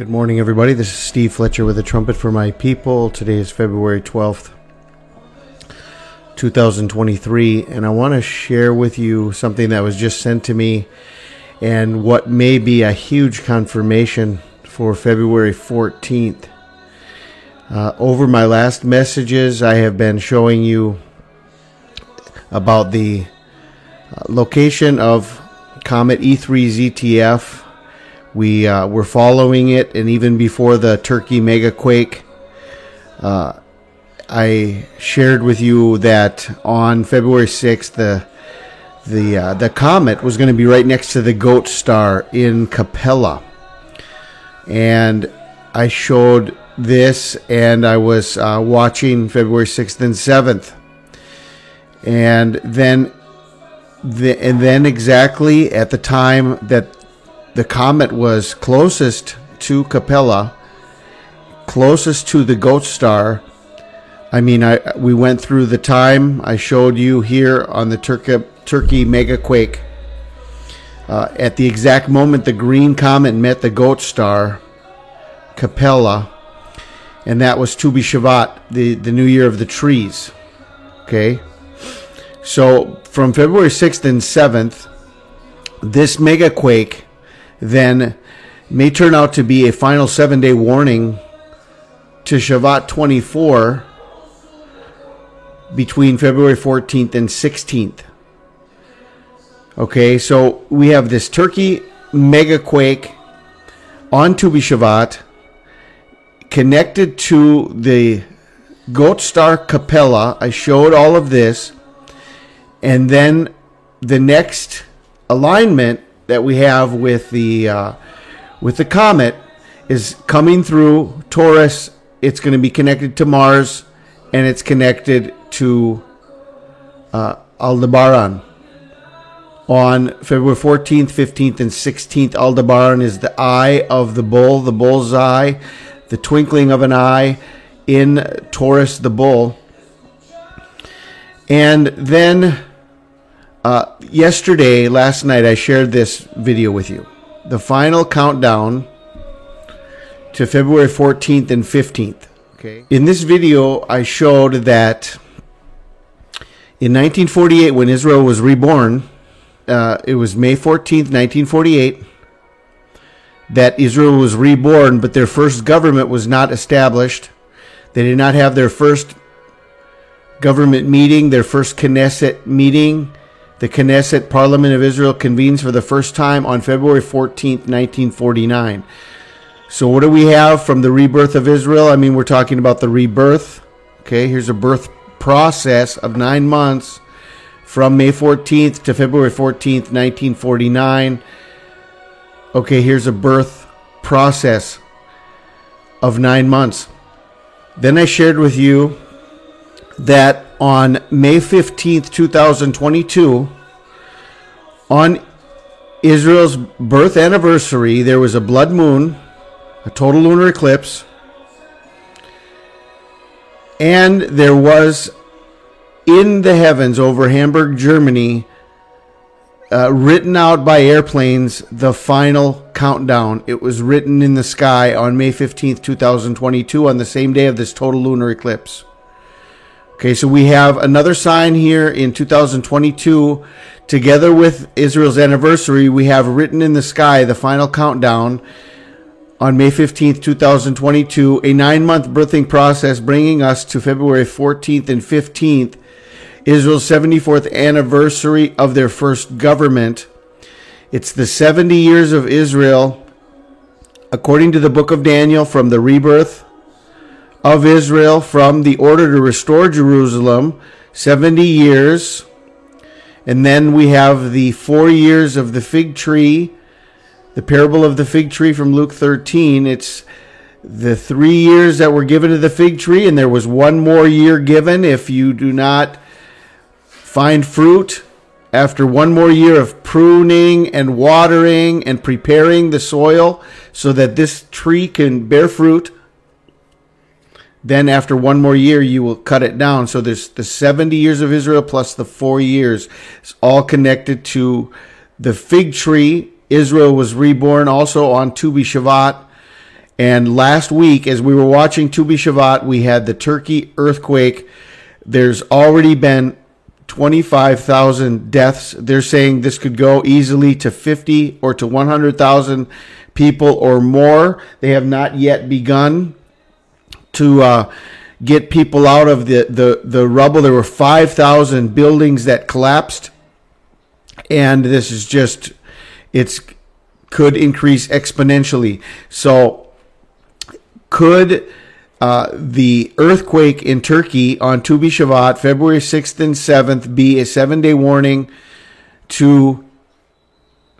Good morning, everybody. This is Steve Fletcher with a trumpet for my people. Today is February 12th, 2023, and I want to share with you something that was just sent to me and what may be a huge confirmation for February 14th. Uh, over my last messages, I have been showing you about the location of Comet E3 ZTF we uh, were following it, and even before the Turkey mega quake, uh, I shared with you that on February 6th, the the uh, the comet was going to be right next to the Goat Star in Capella, and I showed this, and I was uh, watching February 6th and 7th, and then the, and then exactly at the time that the comet was closest to Capella, closest to the Goat Star. I mean, I we went through the time I showed you here on the Turkey Turkey mega quake. Uh, at the exact moment the green comet met the Goat Star, Capella, and that was Tu B'Shavat, the the New Year of the Trees. Okay, so from February sixth and seventh, this mega quake then may turn out to be a final seven day warning to Shavat 24 between February 14th and 16th. Okay, so we have this Turkey mega quake on Tu B'Shavat connected to the Goat Star Capella. I showed all of this. And then the next alignment that we have with the uh, with the comet is coming through Taurus. It's going to be connected to Mars, and it's connected to uh, Aldebaran on February 14th, 15th, and 16th. Aldebaran is the eye of the bull, the bull's eye, the twinkling of an eye in Taurus, the bull. And then uh, yesterday, last night, I shared this video with you. The final countdown to February 14th and 15th. Okay. In this video, I showed that in 1948, when Israel was reborn, uh, it was May 14th, 1948, that Israel was reborn, but their first government was not established. They did not have their first government meeting, their first Knesset meeting the Knesset Parliament of Israel convenes for the first time on February 14, 1949. So, what do we have from the rebirth of Israel? I mean, we're talking about the rebirth. Okay, here's a birth process of nine months from May 14th to February 14th, 1949. Okay, here's a birth process of nine months. Then I shared with you that on May 15th, 2022, on Israel's birth anniversary, there was a blood moon, a total lunar eclipse, and there was in the heavens over Hamburg, Germany, uh, written out by airplanes, the final countdown. It was written in the sky on May 15th, 2022, on the same day of this total lunar eclipse. Okay, so we have another sign here in 2022. Together with Israel's anniversary, we have written in the sky the final countdown on May 15th, 2022, a nine month birthing process bringing us to February 14th and 15th, Israel's 74th anniversary of their first government. It's the 70 years of Israel, according to the book of Daniel, from the rebirth of Israel from the order to restore Jerusalem, 70 years. And then we have the four years of the fig tree, the parable of the fig tree from Luke 13. It's the three years that were given to the fig tree, and there was one more year given if you do not find fruit. After one more year of pruning and watering and preparing the soil so that this tree can bear fruit, then after one more year you will cut it down so there's the 70 years of israel plus the four years it's all connected to the fig tree israel was reborn also on tu b'shavat And last week, as we were watching Tu B'Shavat, we had the Turkey earthquake. There's already been 25,000 deaths. They're saying this could go easily to 50 or to 100,000 people or more. They have not yet begun to uh, get people out of the, the, the rubble. There were 5,000 buildings that collapsed. And this is just, it's could increase exponentially. So, could uh, the earthquake in Turkey on Tu B'Shavat, February 6th and 7th, be a seven day warning to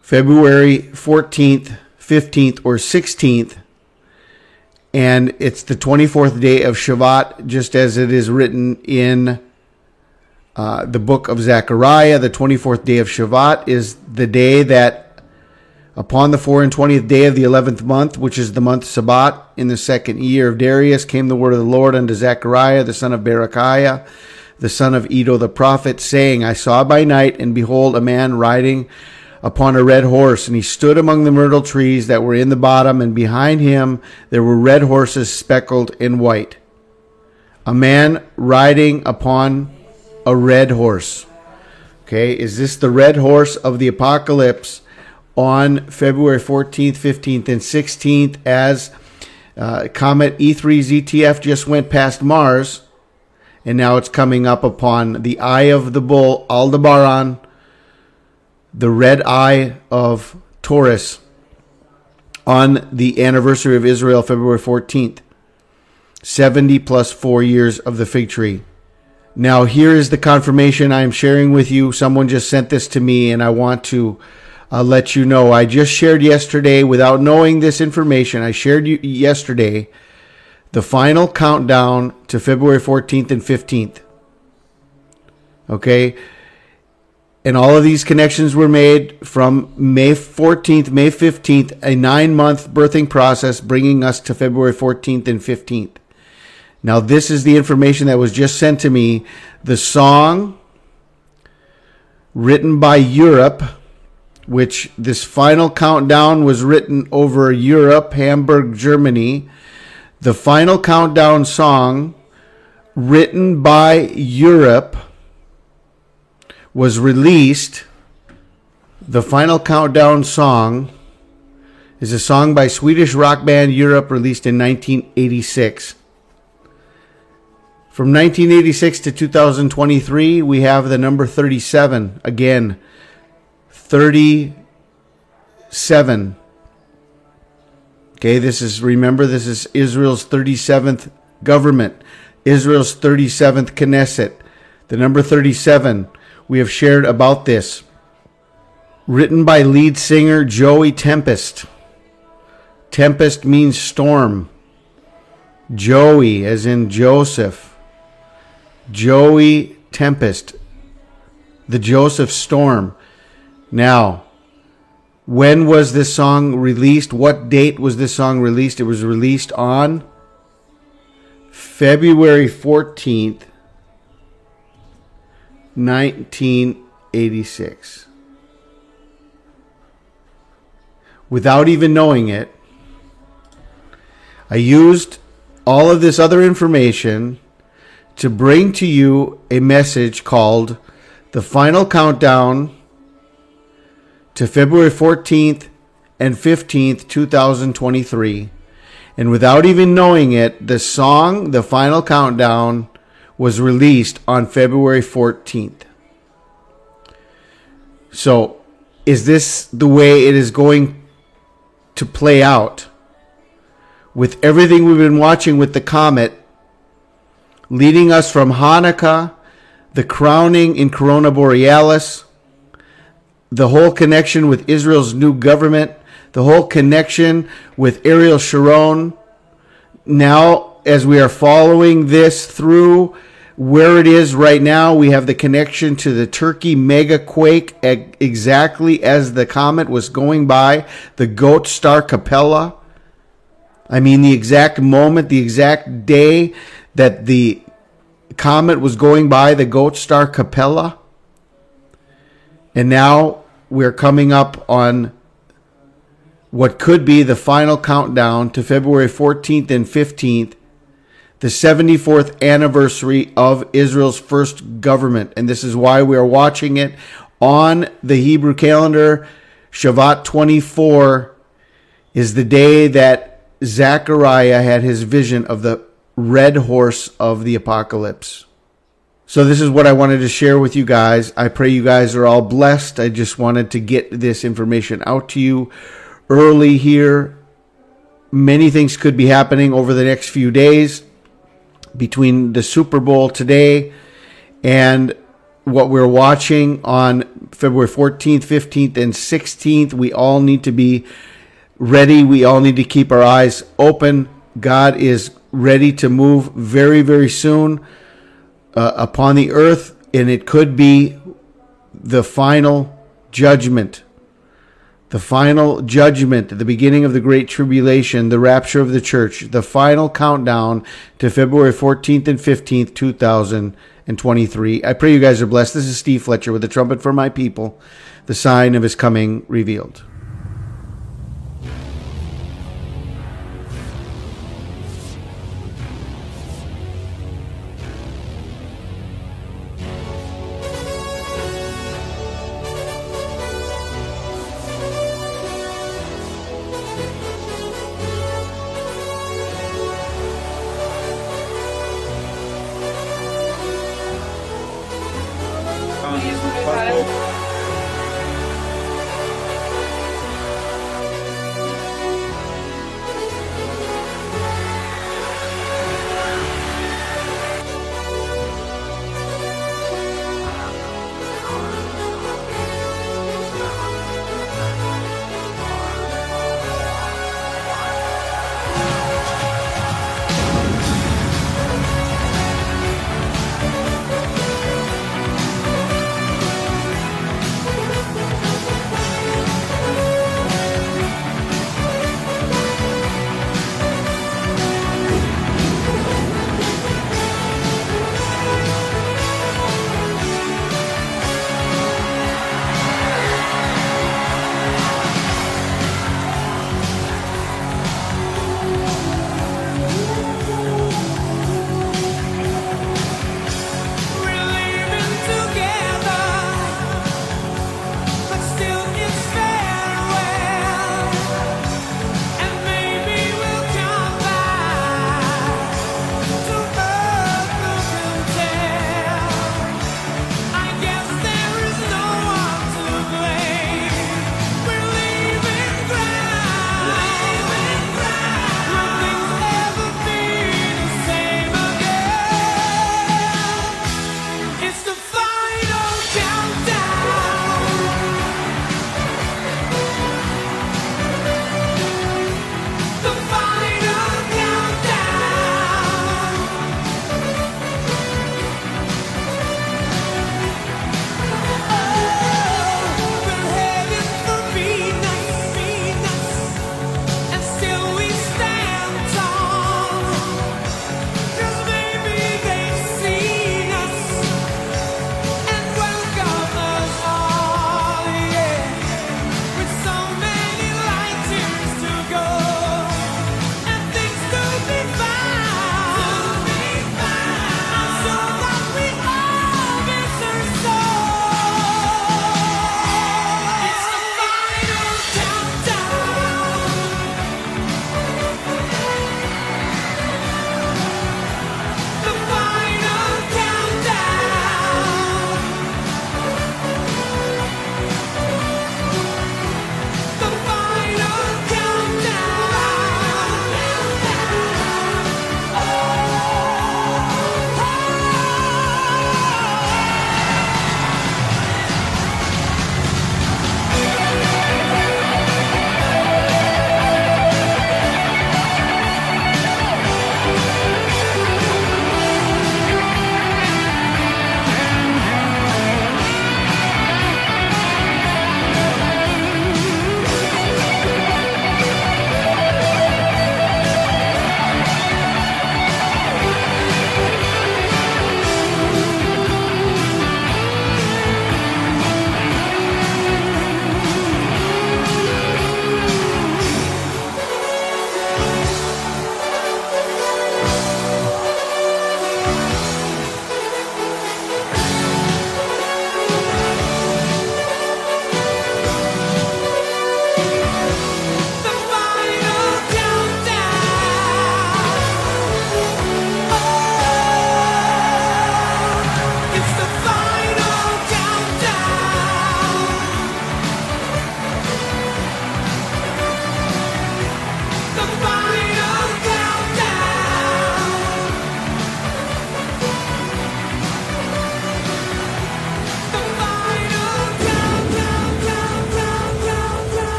February 14th, 15th, or 16th and it's the 24th day of Shavat, just as it is written in uh, the book of Zechariah. The 24th day of Shavat is the day that, upon the 4 and 20th day of the 11th month, which is the month Sabbat, in the second year of Darius, came the word of the Lord unto Zechariah, the son of Berechiah, the son of Iddo the prophet, saying, I saw by night, and behold, a man riding upon a red horse, and he stood among the myrtle trees that were in the bottom, and behind him there were red horses speckled in white. A man riding upon a red horse. Okay, is this the red horse of the apocalypse on February 14th, 15th, and 16th as uh, Comet E3 ZTF just went past Mars, and now it's coming up upon the eye of the bull, Aldebaran the red eye of Taurus on the anniversary of Israel, February 14th. 70 plus four years of the fig tree. Now, here is the confirmation I am sharing with you. Someone just sent this to me, and I want to uh, let you know. I just shared yesterday, without knowing this information, I shared you yesterday the final countdown to February 14th and 15th. Okay? And all of these connections were made from May 14th, May 15th, a nine month birthing process bringing us to February 14th and 15th. Now, this is the information that was just sent to me. The song written by Europe, which this final countdown was written over Europe, Hamburg, Germany. The final countdown song written by Europe was released, the final countdown song is a song by Swedish rock band Europe released in 1986. From 1986 to 2023, we have the number 37. Again, 37. Okay, this is, remember, this is Israel's 37th government, Israel's 37th Knesset. The number 37 we have shared about this. Written by lead singer Joey Tempest. Tempest means storm. Joey, as in Joseph. Joey Tempest. The Joseph Storm. Now, when was this song released? What date was this song released? It was released on February 14th, 1986. Without even knowing it, I used all of this other information to bring to you a message called The Final Countdown to February 14th and 15th, 2023. And without even knowing it, the song, The Final Countdown, was released on February 14th. So, is this the way it is going to play out? With everything we've been watching with the comet, leading us from Hanukkah, the crowning in Corona Borealis, the whole connection with Israel's new government, the whole connection with Ariel Sharon. Now, as we are following this through where it is right now, we have the connection to the Turkey mega quake exactly as the comet was going by, the Goat Star Capella. I mean, the exact moment, the exact day that the comet was going by the Goat Star Capella. And now we're coming up on what could be the final countdown to February 14th and 15th, the 74th anniversary of Israel's first government. And this is why we are watching it on the Hebrew calendar. Shavat 24 is the day that Zechariah had his vision of the red horse of the apocalypse. So, this is what I wanted to share with you guys. I pray you guys are all blessed. I just wanted to get this information out to you early here. Many things could be happening over the next few days between the Super Bowl today and what we're watching on February 14th, 15th, and 16th. We all need to be ready. We all need to keep our eyes open. God is ready to move very, very soon uh, upon the earth, and it could be the final judgment. The final judgment, the beginning of the Great Tribulation, the rapture of the church, the final countdown to February 14th and 15th, 2023. I pray you guys are blessed. This is Steve Fletcher with the trumpet for my people, the sign of his coming revealed.